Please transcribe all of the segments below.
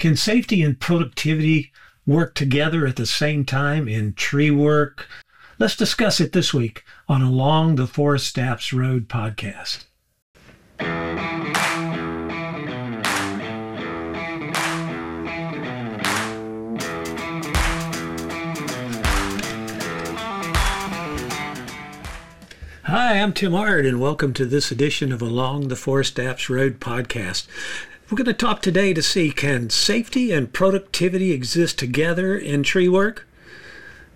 Can safety and productivity work together at the same time in tree work? Let's discuss it this week on Along the ForestApps Road podcast. Hi, I'm Tim Ard, and welcome to this edition of Along the ForestApps Road podcast. We're going to talk today to see can safety and productivity exist together in tree work?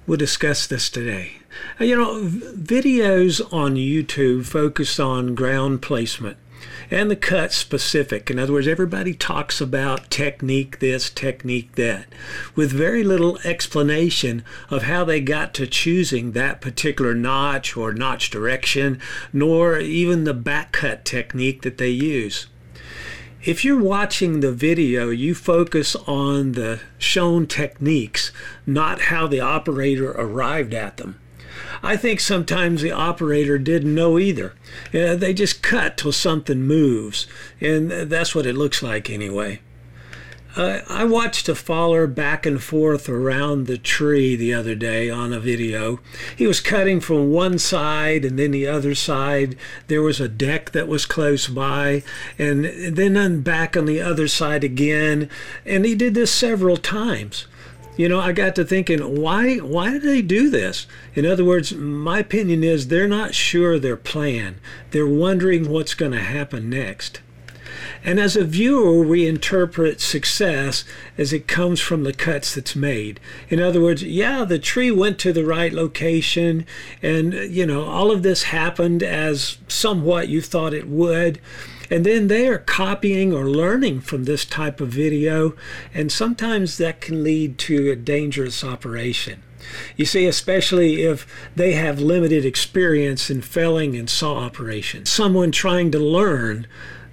We'll discuss this today. Uh, you know, videos on YouTube focus on ground placement and the cut specific. In other words, everybody talks about technique this, technique that, with very little explanation of how they got to choosing that particular notch or notch direction, nor even the back cut technique that they use. If you're watching the video, you focus on the shown techniques, not how the operator arrived at them. I think sometimes the operator didn't know either. Yeah, they just cut till something moves, and that's what it looks like anyway. Uh, I watched a faller back and forth around the tree the other day on a video. He was cutting from one side and then the other side. There was a deck that was close by, and then back on the other side again. And he did this several times. You know, I got to thinking, why why did they do this? In other words, my opinion is they're not sure their plan. They're wondering what's going to happen next. And as a viewer, we interpret success as it comes from the cuts that's made. In other words, yeah, the tree went to the right location, and, you know, all of this happened as somewhat you thought it would. And then they are copying or learning from this type of video, and sometimes that can lead to a dangerous operation. You see, especially if they have limited experience in felling and saw operations. Someone trying to learn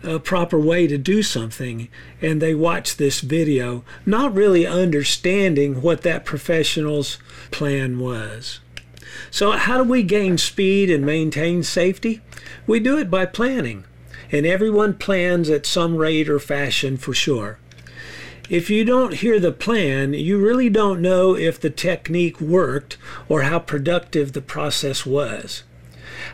a proper way to do something and they watch this video not really understanding what that professional's plan was. So how do we gain speed and maintain safety? We do it by planning. And everyone plans at some rate or fashion for sure. If you don't hear the plan, you really don't know if the technique worked or how productive the process was.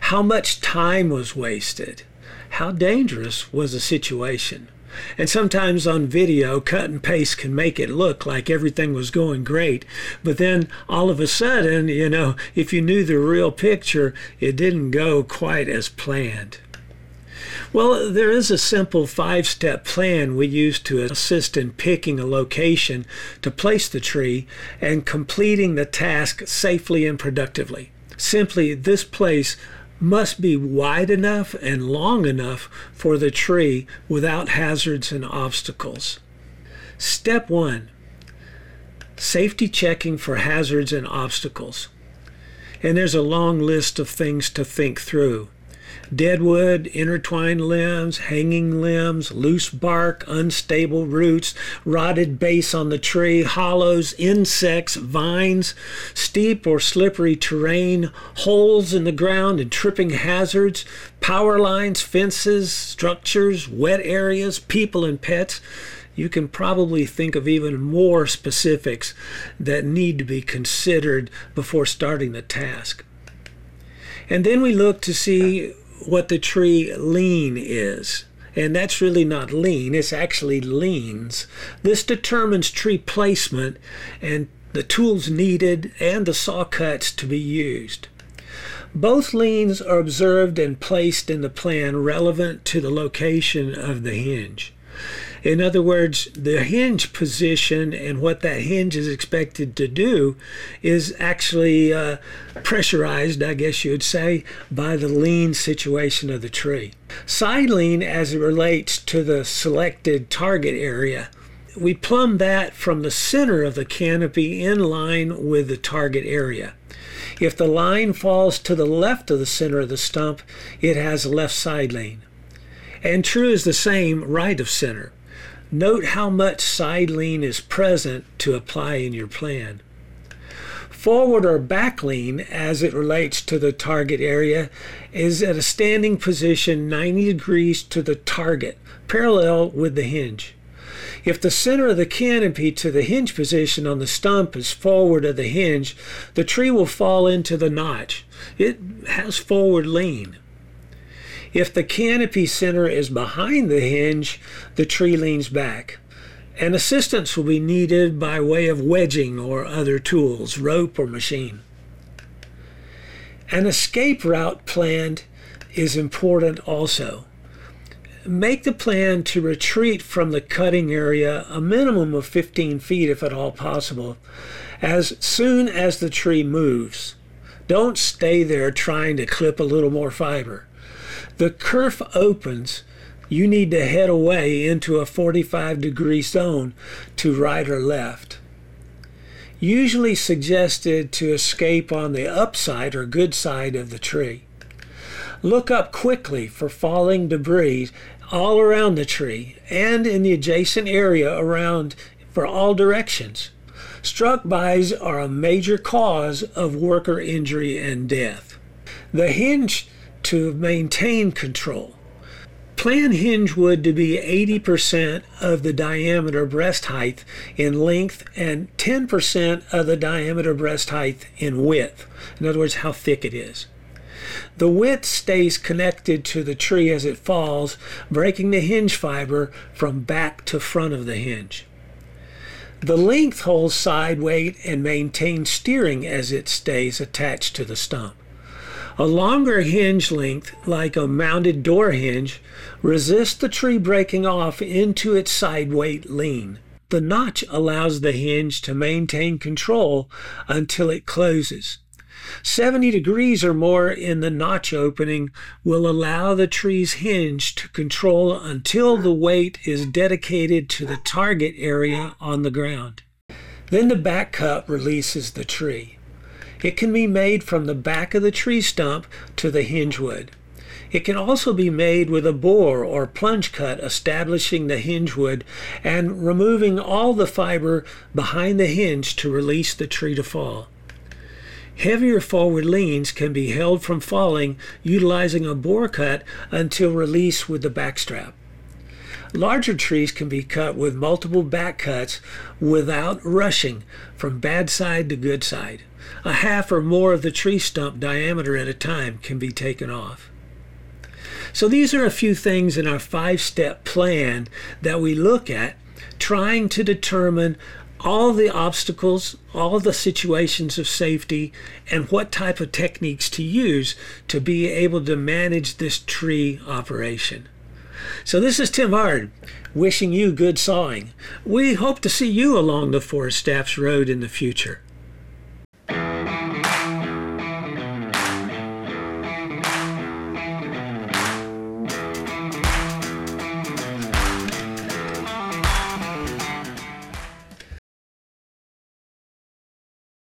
How much time was wasted? How dangerous was the situation. And sometimes on video, cut and paste can make it look like everything was going great. But then all of a sudden, you know, if you knew the real picture, it didn't go quite as planned. Well, there is a simple five step plan we use to assist in picking a location to place the tree and completing the task safely and productively. Simply, this place must be wide enough and long enough for the tree without hazards and obstacles. Step 1 Safety checking for hazards and obstacles. And there's a long list of things to think through deadwood, intertwined limbs, hanging limbs, loose bark, unstable roots, rotted base on the tree, hollows, insects, vines, steep or slippery terrain, holes in the ground and tripping hazards, power lines, fences, structures, wet areas, people and pets. You can probably think of even more specifics that need to be considered before starting the task. And then we look to see what the tree lean is. And that's really not lean, it's actually leans. This determines tree placement and the tools needed and the saw cuts to be used. Both leans are observed and placed in the plan relevant to the location of the hinge. In other words, the hinge position and what that hinge is expected to do is actually uh, pressurized, I guess you would say, by the lean situation of the tree. Side lean, as it relates to the selected target area, we plumb that from the center of the canopy in line with the target area. If the line falls to the left of the center of the stump, it has a left side lean. And true is the same right of center. Note how much side lean is present to apply in your plan. Forward or back lean, as it relates to the target area, is at a standing position 90 degrees to the target, parallel with the hinge. If the center of the canopy to the hinge position on the stump is forward of the hinge, the tree will fall into the notch. It has forward lean. If the canopy center is behind the hinge, the tree leans back. And assistance will be needed by way of wedging or other tools, rope or machine. An escape route planned is important also. Make the plan to retreat from the cutting area a minimum of 15 feet if at all possible, as soon as the tree moves. Don't stay there trying to clip a little more fiber. The kerf opens, you need to head away into a 45 degree zone to right or left usually suggested to escape on the upside or good side of the tree. Look up quickly for falling debris all around the tree and in the adjacent area around for all directions. Struck bys are a major cause of worker injury and death. The hinge to maintain control. Plan hinge wood to be 80% of the diameter breast height in length and 10% of the diameter breast height in width. In other words, how thick it is. The width stays connected to the tree as it falls, breaking the hinge fiber from back to front of the hinge. The length holds side weight and maintains steering as it stays attached to the stump. A longer hinge length, like a mounted door hinge, resists the tree breaking off into its side weight lean. The notch allows the hinge to maintain control until it closes. 70 degrees or more in the notch opening will allow the tree's hinge to control until the weight is dedicated to the target area on the ground. Then the back cut releases the tree. It can be made from the back of the tree stump to the hinge wood. It can also be made with a bore or plunge cut establishing the hinge wood and removing all the fiber behind the hinge to release the tree to fall. Heavier forward leans can be held from falling utilizing a bore cut until release with the backstrap. Larger trees can be cut with multiple back cuts without rushing from bad side to good side. A half or more of the tree stump diameter at a time can be taken off. So these are a few things in our five-step plan that we look at trying to determine all the obstacles, all the situations of safety, and what type of techniques to use to be able to manage this tree operation. So this is Tim Ard wishing you good sawing. We hope to see you along the ForestApps Road in the future.